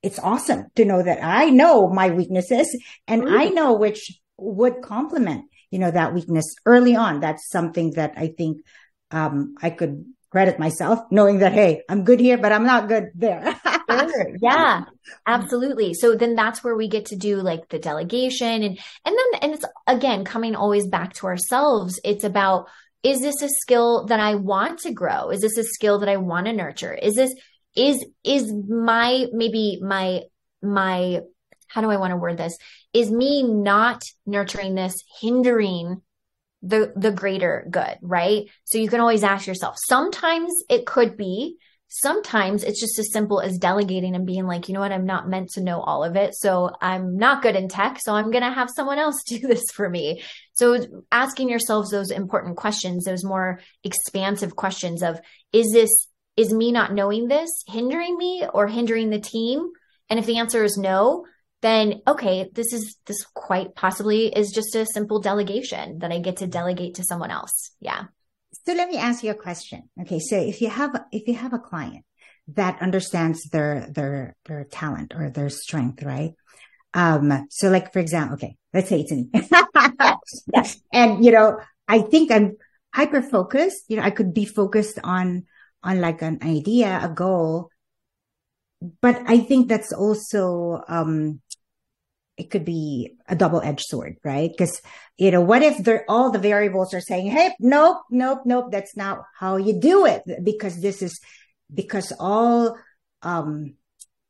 it's awesome to know that I know my weaknesses and. I know which would complement you know, that weakness early on. That's something that I think, um, I could credit myself knowing that, Hey, I'm good here, but I'm not good there. sure. Yeah, absolutely. So then that's where we get to do like the delegation and, and then, and it's again, coming always back to ourselves. It's about, is this a skill that I want to grow? Is this a skill that I want to nurture? Is this, is, is my, maybe my, my how do I want to word this? Is me not nurturing this hindering the the greater good, right? So you can always ask yourself. Sometimes it could be, sometimes it's just as simple as delegating and being like, you know what, I'm not meant to know all of it. So I'm not good in tech. So I'm going to have someone else do this for me. So asking yourselves those important questions, those more expansive questions of, is this, is me not knowing this hindering me or hindering the team? And if the answer is no, then okay, this is this quite possibly is just a simple delegation that I get to delegate to someone else. Yeah. So let me ask you a question. Okay, so if you have if you have a client that understands their their their talent or their strength, right? Um, so like for example, okay, let's say it's me. yes. And you know, I think I'm hyper focused. You know, I could be focused on on like an idea, a goal, but I think that's also um it could be a double-edged sword, right? Because you know, what if all the variables are saying, "Hey, nope, nope, nope, that's not how you do it," because this is because all um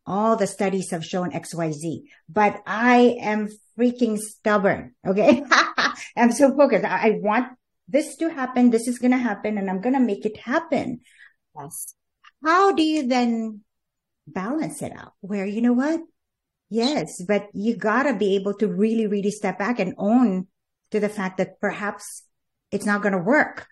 all the studies have shown X, Y, Z. But I am freaking stubborn. Okay, I'm so focused. I, I want this to happen. This is going to happen, and I'm going to make it happen. Yes. How do you then balance it out? Where you know what? Yes, but you gotta be able to really, really step back and own to the fact that perhaps it's not going to work.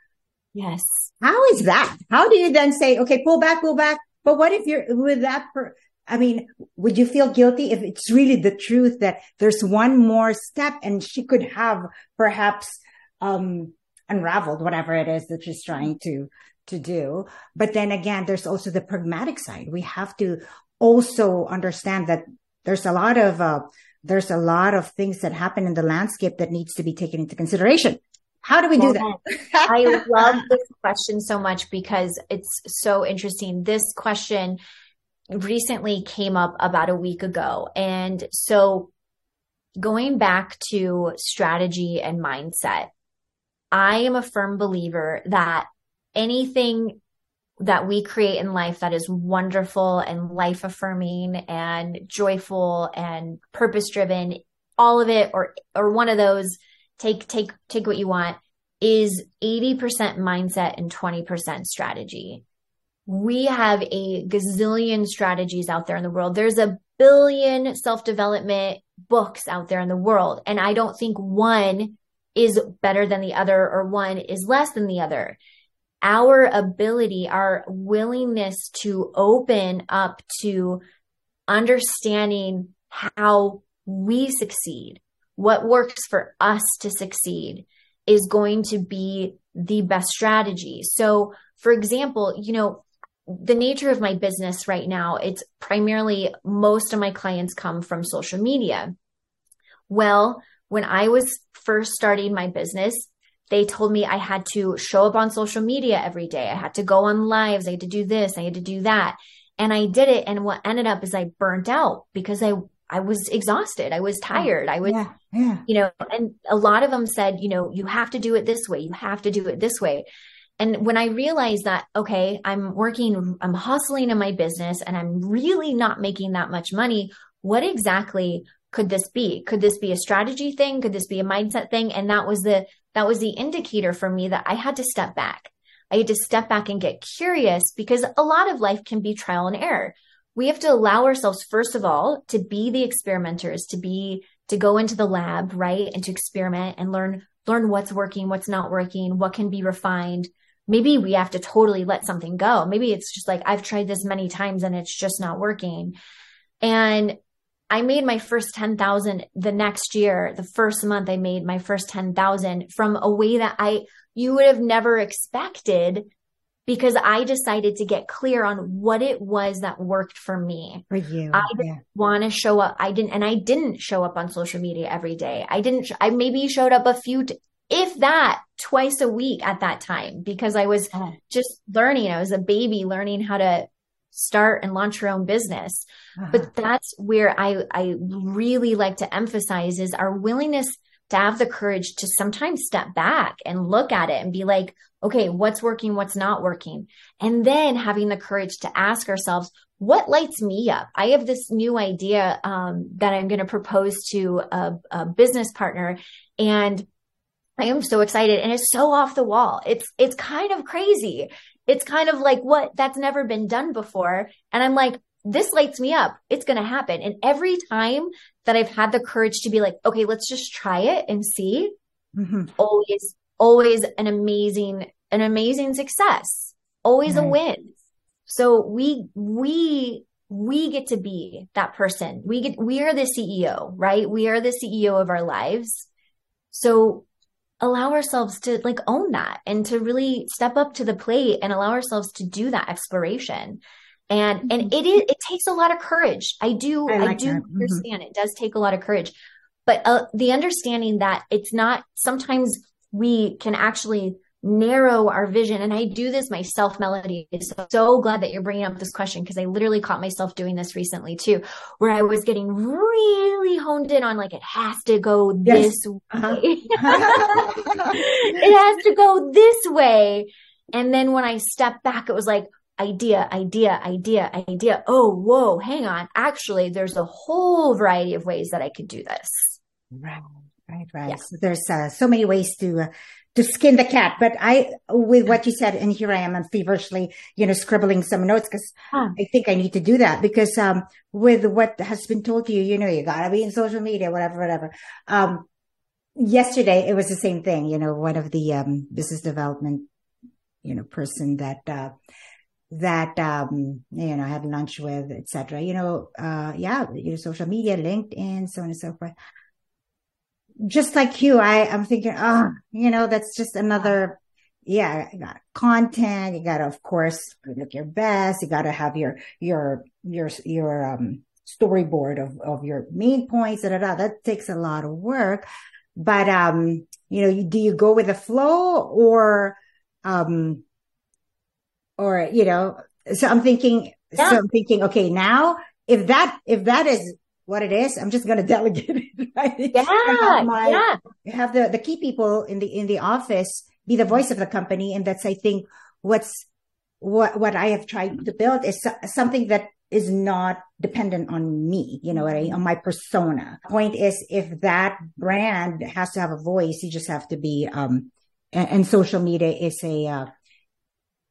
Yes. How is that? How do you then say, okay, pull back, pull back? But what if you're with that? Per- I mean, would you feel guilty if it's really the truth that there's one more step and she could have perhaps, um, unraveled whatever it is that she's trying to, to do. But then again, there's also the pragmatic side. We have to also understand that there's a lot of uh, there's a lot of things that happen in the landscape that needs to be taken into consideration. How do we do that? I love this question so much because it's so interesting. This question recently came up about a week ago. And so going back to strategy and mindset, I am a firm believer that anything that we create in life that is wonderful and life affirming and joyful and purpose driven all of it or or one of those take take take what you want is 80% mindset and 20% strategy. We have a gazillion strategies out there in the world. There's a billion self-development books out there in the world and i don't think one is better than the other or one is less than the other our ability, our willingness to open up to understanding how we succeed, what works for us to succeed is going to be the best strategy. So, for example, you know, the nature of my business right now, it's primarily most of my clients come from social media. Well, when I was first starting my business, they told me I had to show up on social media every day. I had to go on lives. I had to do this. I had to do that. And I did it. And what ended up is I burnt out because I, I was exhausted. I was tired. I was, yeah, yeah. you know, and a lot of them said, you know, you have to do it this way. You have to do it this way. And when I realized that, okay, I'm working, I'm hustling in my business and I'm really not making that much money, what exactly could this be? Could this be a strategy thing? Could this be a mindset thing? And that was the, that was the indicator for me that I had to step back. I had to step back and get curious because a lot of life can be trial and error. We have to allow ourselves, first of all, to be the experimenters, to be, to go into the lab, right? And to experiment and learn, learn what's working, what's not working, what can be refined, maybe we have to totally let something go. Maybe it's just like, I've tried this many times and it's just not working. And I made my first 10,000 the next year. The first month I made my first 10,000 from a way that I, you would have never expected because I decided to get clear on what it was that worked for me. For you. I didn't yeah. want to show up. I didn't, and I didn't show up on social media every day. I didn't, I maybe showed up a few, if that twice a week at that time because I was oh. just learning. I was a baby learning how to start and launch your own business. Uh-huh. But that's where I, I really like to emphasize is our willingness to have the courage to sometimes step back and look at it and be like, okay, what's working? What's not working? And then having the courage to ask ourselves, what lights me up? I have this new idea um, that I'm going to propose to a, a business partner and I am so excited and it's so off the wall. It's, it's kind of crazy. It's kind of like what that's never been done before. And I'm like, this lights me up. It's going to happen. And every time that I've had the courage to be like, okay, let's just try it and see, mm-hmm. always, always an amazing, an amazing success, always right. a win. So we, we, we get to be that person. We get, we are the CEO, right? We are the CEO of our lives. So allow ourselves to like own that and to really step up to the plate and allow ourselves to do that exploration and mm-hmm. and it is it takes a lot of courage i do i, like I do mm-hmm. understand it does take a lot of courage but uh, the understanding that it's not sometimes we can actually narrow our vision. And I do this myself, Melody. So, so glad that you're bringing up this question because I literally caught myself doing this recently too, where I was getting really honed in on like, it has to go yes. this uh-huh. way. it has to go this way. And then when I stepped back, it was like, idea, idea, idea, idea. Oh, whoa, hang on. Actually, there's a whole variety of ways that I could do this. Right, right, right. Yeah. So there's uh, so many ways to uh, to skin the cat. But I, with what you said, and here I am, I'm feverishly, you know, scribbling some notes because huh. I think I need to do that because, um, with what has been told to you, you know, you gotta be in social media, whatever, whatever. Um, yesterday it was the same thing, you know, one of the, um, business development, you know, person that, uh, that um you know I had lunch with etc you know uh yeah you know social media linkedin so on and so forth just like you, I, I'm thinking, oh, you know, that's just another, yeah, you got content. You got to, of course, look your best. You got to have your, your, your, your, um, storyboard of, of your main points. Da, da, da. That takes a lot of work. But, um, you know, do you go with the flow or, um, or, you know, so I'm thinking, yeah. so I'm thinking, okay, now if that, if that is what it is. I'm just going to delegate it. Right? Yeah. Have my, yeah. Have the, the key people in the, in the office be the voice of the company. And that's, I think, what's, what, what I have tried to build is something that is not dependent on me, you know, right? on my persona. Point is, if that brand has to have a voice, you just have to be, um, and, and social media is a, uh,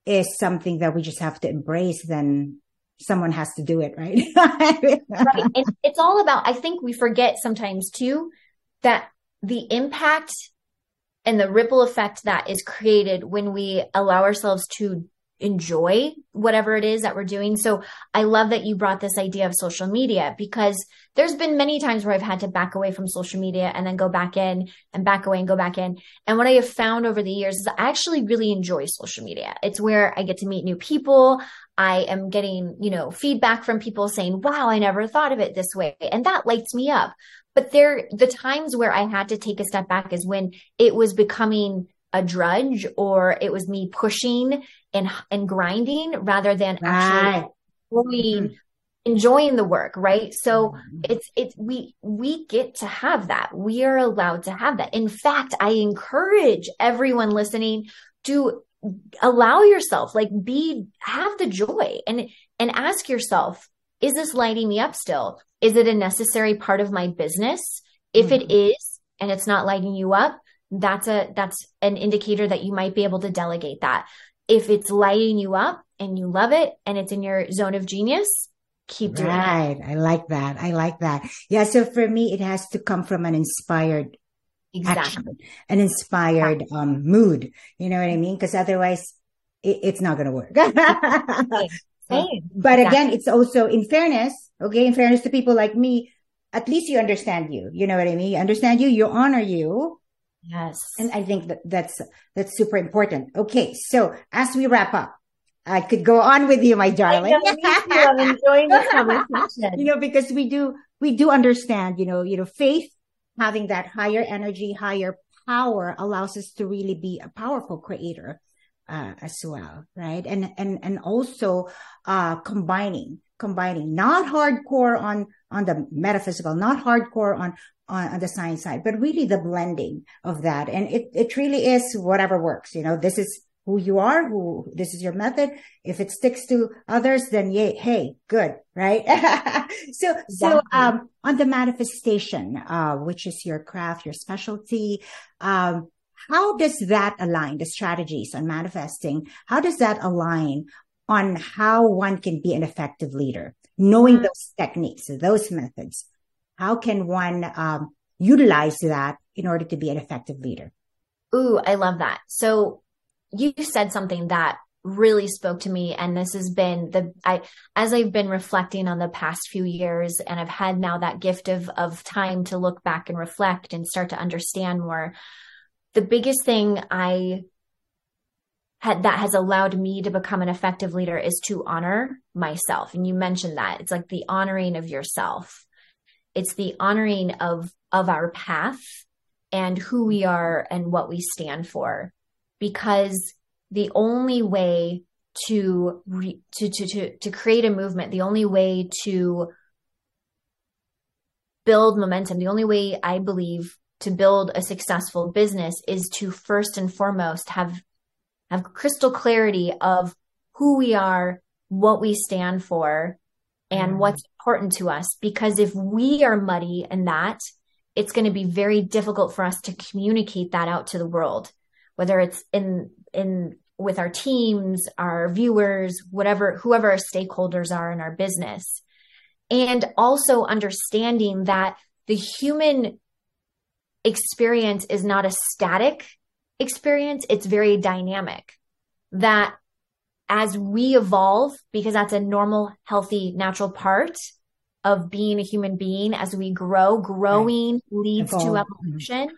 is something that we just have to embrace, then someone has to do it, right? right. And it's all about, I think we forget sometimes too that the impact and the ripple effect that is created when we allow ourselves to enjoy whatever it is that we're doing. So I love that you brought this idea of social media because there's been many times where I've had to back away from social media and then go back in and back away and go back in. And what I have found over the years is I actually really enjoy social media. It's where I get to meet new people. I am getting, you know, feedback from people saying, wow, I never thought of it this way. And that lights me up. But there, the times where I had to take a step back is when it was becoming a drudge or it was me pushing and, and grinding rather than actually enjoying, mm-hmm. enjoying the work. Right. So mm-hmm. it's, it's, we, we get to have that. We are allowed to have that. In fact, I encourage everyone listening to allow yourself, like be, have the joy and, and ask yourself, is this lighting me up still? Is it a necessary part of my business? If mm-hmm. it is, and it's not lighting you up, that's a, that's an indicator that you might be able to delegate that. If it's lighting you up and you love it and it's in your zone of genius, keep doing right. it. Right. I like that. I like that. Yeah. So for me, it has to come from an inspired exactly. action, an inspired exactly. um, mood. You know what I mean? Because otherwise, it, it's not going to work. Same. But exactly. again, it's also in fairness. Okay, in fairness to people like me, at least you understand you. You know what I mean? You understand you. You honor you. Yes. And I think that that's that's super important. Okay, so as we wrap up, I could go on with you, my darling. I'm enjoying this conversation. you know, because we do we do understand. You know, you know, faith having that higher energy, higher power allows us to really be a powerful creator uh, as well, right? And and and also uh, combining combining not hardcore on on the metaphysical, not hardcore on, on on the science side, but really the blending of that, and it it really is whatever works. You know, this is who you are, who this is your method. If it sticks to others, then yay, hey, good, right? so, exactly. so, um, on the manifestation, uh, which is your craft, your specialty, um, how does that align the strategies on manifesting? How does that align on how one can be an effective leader? Knowing mm-hmm. those techniques, those methods, how can one, um, utilize that in order to be an effective leader? Ooh, I love that. So you said something that really spoke to me and this has been the i as i've been reflecting on the past few years and i've had now that gift of of time to look back and reflect and start to understand more the biggest thing i had that has allowed me to become an effective leader is to honor myself. And you mentioned that. It's like the honoring of yourself. It's the honoring of of our path and who we are and what we stand for because the only way to, re, to, to, to, to create a movement, the only way to build momentum, the only way I believe to build a successful business is to first and foremost have, have crystal clarity of who we are, what we stand for, and mm. what's important to us. Because if we are muddy in that, it's going to be very difficult for us to communicate that out to the world whether it's in in with our teams, our viewers, whatever whoever our stakeholders are in our business. And also understanding that the human experience is not a static experience, it's very dynamic. That as we evolve, because that's a normal, healthy, natural part of being a human being, as we grow, growing right. leads Evolve. to mm-hmm. evolution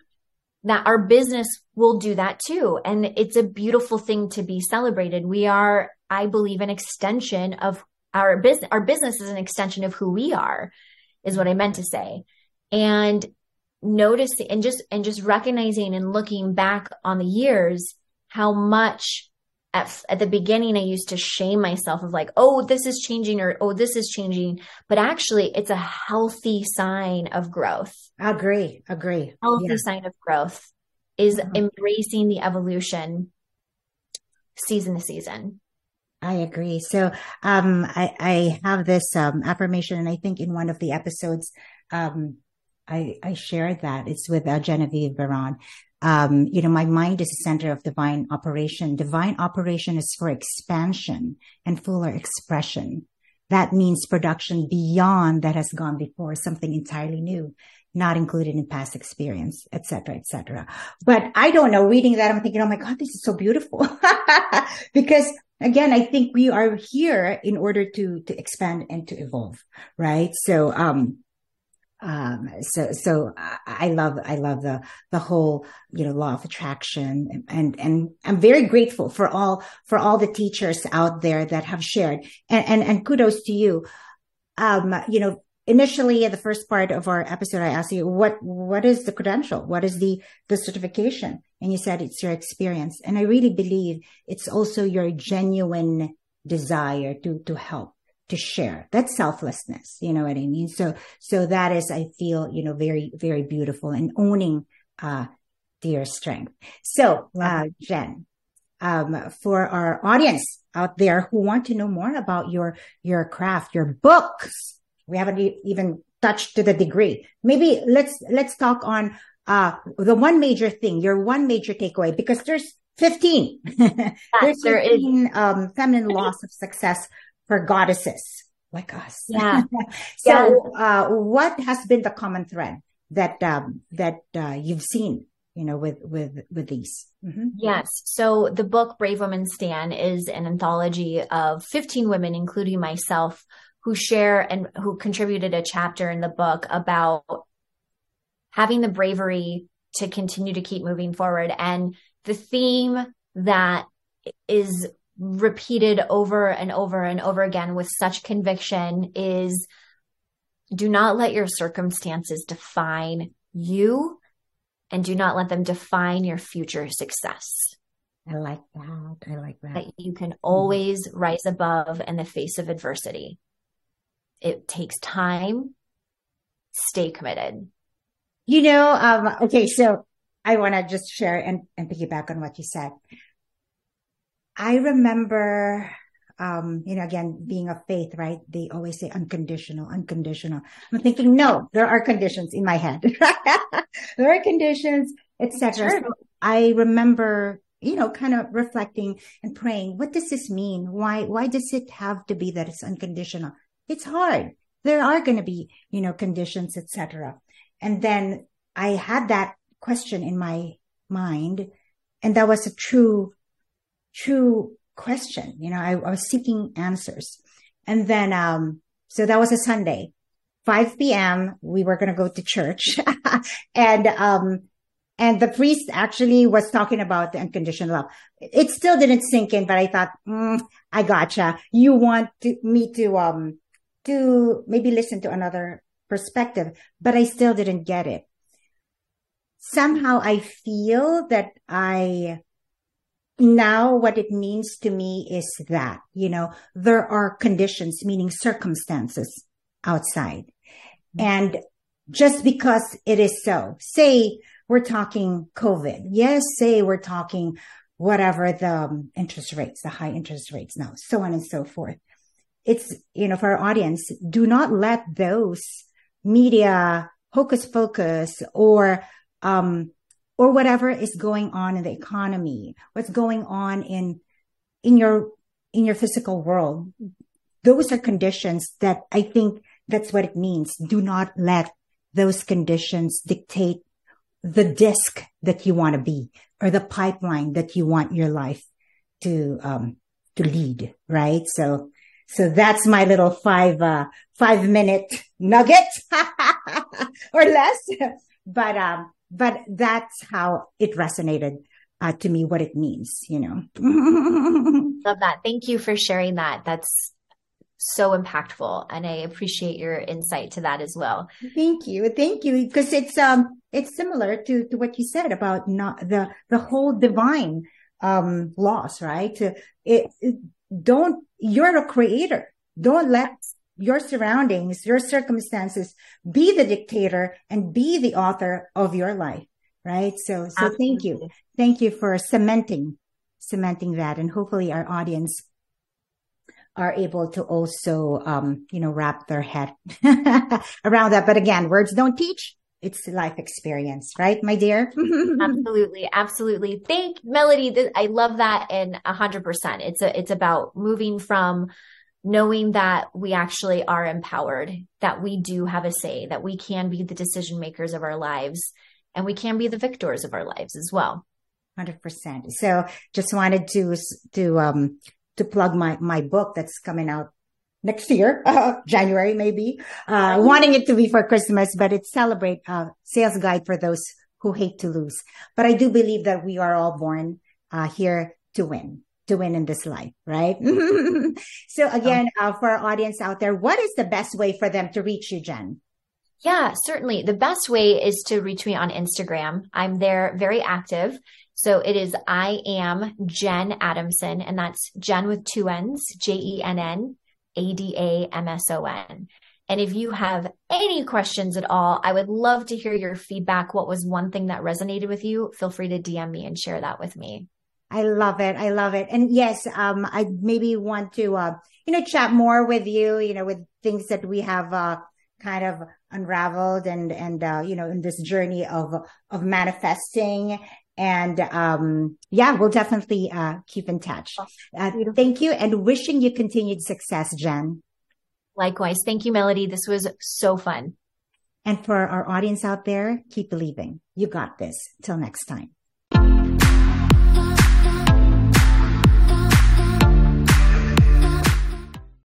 that our business will do that too. And it's a beautiful thing to be celebrated. We are, I believe, an extension of our business. Our business is an extension of who we are, is what I meant to say. And noticing and just, and just recognizing and looking back on the years, how much at, at the beginning, I used to shame myself of like, oh, this is changing or oh, this is changing. But actually, it's a healthy sign of growth. Agree, agree. Healthy yeah. sign of growth is mm-hmm. embracing the evolution season to season. I agree. So, um, I, I have this, um, affirmation and I think in one of the episodes, um, I, I shared that it's with uh, Genevieve Baron um, you know, my mind is the center of divine operation. Divine operation is for expansion and fuller expression. That means production beyond that has gone before, something entirely new, not included in past experience, etc., etc. But I don't know. Reading that, I'm thinking, oh my God, this is so beautiful. because again, I think we are here in order to to expand and to evolve, right? So, um, Um, so, so I love, I love the, the whole, you know, law of attraction and, and I'm very grateful for all, for all the teachers out there that have shared and, and, and kudos to you. Um, you know, initially in the first part of our episode, I asked you, what, what is the credential? What is the, the certification? And you said it's your experience. And I really believe it's also your genuine desire to, to help to share. That's selflessness. You know what I mean? So, so that is, I feel, you know, very, very beautiful and owning, uh, dear strength. So, uh, Jenn, um, for our audience out there who want to know more about your, your craft, your books, we haven't even touched to the degree. Maybe let's, let's talk on, uh, the one major thing, your one major takeaway, because there's 15. there's 15, um, feminine loss of success for goddesses like us. Yeah. so, yeah. Uh, what has been the common thread that um, that uh, you've seen? You know, with with with these. Mm-hmm. Yes. So the book Brave Women Stand is an anthology of 15 women, including myself, who share and who contributed a chapter in the book about having the bravery to continue to keep moving forward. And the theme that is repeated over and over and over again with such conviction is do not let your circumstances define you and do not let them define your future success. I like that. I like that. That you can always mm-hmm. rise above in the face of adversity. It takes time. Stay committed. You know, um, okay, so I want to just share and, and piggyback on what you said. I remember, um, you know, again, being of faith, right? They always say unconditional, unconditional. I'm thinking, no, there are conditions in my head. there are conditions, etc. Sure. So I remember, you know, kind of reflecting and praying, what does this mean? Why, why does it have to be that it's unconditional? It's hard. There are going to be, you know, conditions, etc. And then I had that question in my mind and that was a true true question. You know, I, I was seeking answers. And then, um, so that was a Sunday, 5 p.m. We were going to go to church and, um, and the priest actually was talking about the unconditional love. It still didn't sink in, but I thought, mm, I gotcha. You want to, me to, um, to maybe listen to another perspective, but I still didn't get it. Somehow I feel that I now what it means to me is that, you know, there are conditions, meaning circumstances outside. Mm-hmm. And just because it is so, say we're talking COVID. Yes, say we're talking whatever the um, interest rates, the high interest rates now, so on and so forth. It's, you know, for our audience, do not let those media hocus pocus or, um, or whatever is going on in the economy, what's going on in, in your, in your physical world. Those are conditions that I think that's what it means. Do not let those conditions dictate the disc that you want to be or the pipeline that you want your life to, um, to lead. Right. So, so that's my little five, uh, five minute nugget or less. But, um, but that's how it resonated uh, to me what it means you know. Love that. Thank you for sharing that. That's so impactful and i appreciate your insight to that as well. Thank you. Thank you. Because it's um it's similar to to what you said about not the the whole divine um loss right? It, it don't you're a creator. Don't let your surroundings, your circumstances, be the dictator and be the author of your life. Right. So, so Absolutely. thank you. Thank you for cementing, cementing that. And hopefully our audience are able to also, um, you know, wrap their head around that. But again, words don't teach. It's life experience, right, my dear? absolutely. Absolutely. Thank Melody. I love that and a hundred percent. It's a, it's about moving from knowing that we actually are empowered, that we do have a say, that we can be the decision makers of our lives and we can be the victors of our lives as well. 100%. So just wanted to, to, um, to plug my, my book that's coming out next year, uh, January maybe, uh, wanting it to be for Christmas, but it's celebrate uh, sales guide for those who hate to lose. But I do believe that we are all born uh, here to win, to win in this life, right? so again, uh, for our audience out there, what is the best way for them to reach you, Jenn? Yeah, certainly. The best way is to reach me on Instagram. I'm there very active. So it is I am Jenn Adamson, and that's Jenn with two N's, J E N N A D A M S O N. And if you have any questions at all, I would love to hear your feedback. What was one thing that resonated with you? Feel free to DM me and share that with me. I love it. I love it. And yes, um, I maybe want to, uh, you know, chat more with you, you know, with things that we have, uh, kind of unraveled and, and, uh, you know, in this journey of, of manifesting. And, um, yeah, we'll definitely, uh, keep in touch. Uh, thank you and wishing you continued success, Jenn. Likewise. Thank you, Melody. This was so fun. And for our audience out there, keep believing. You got this. Till next time.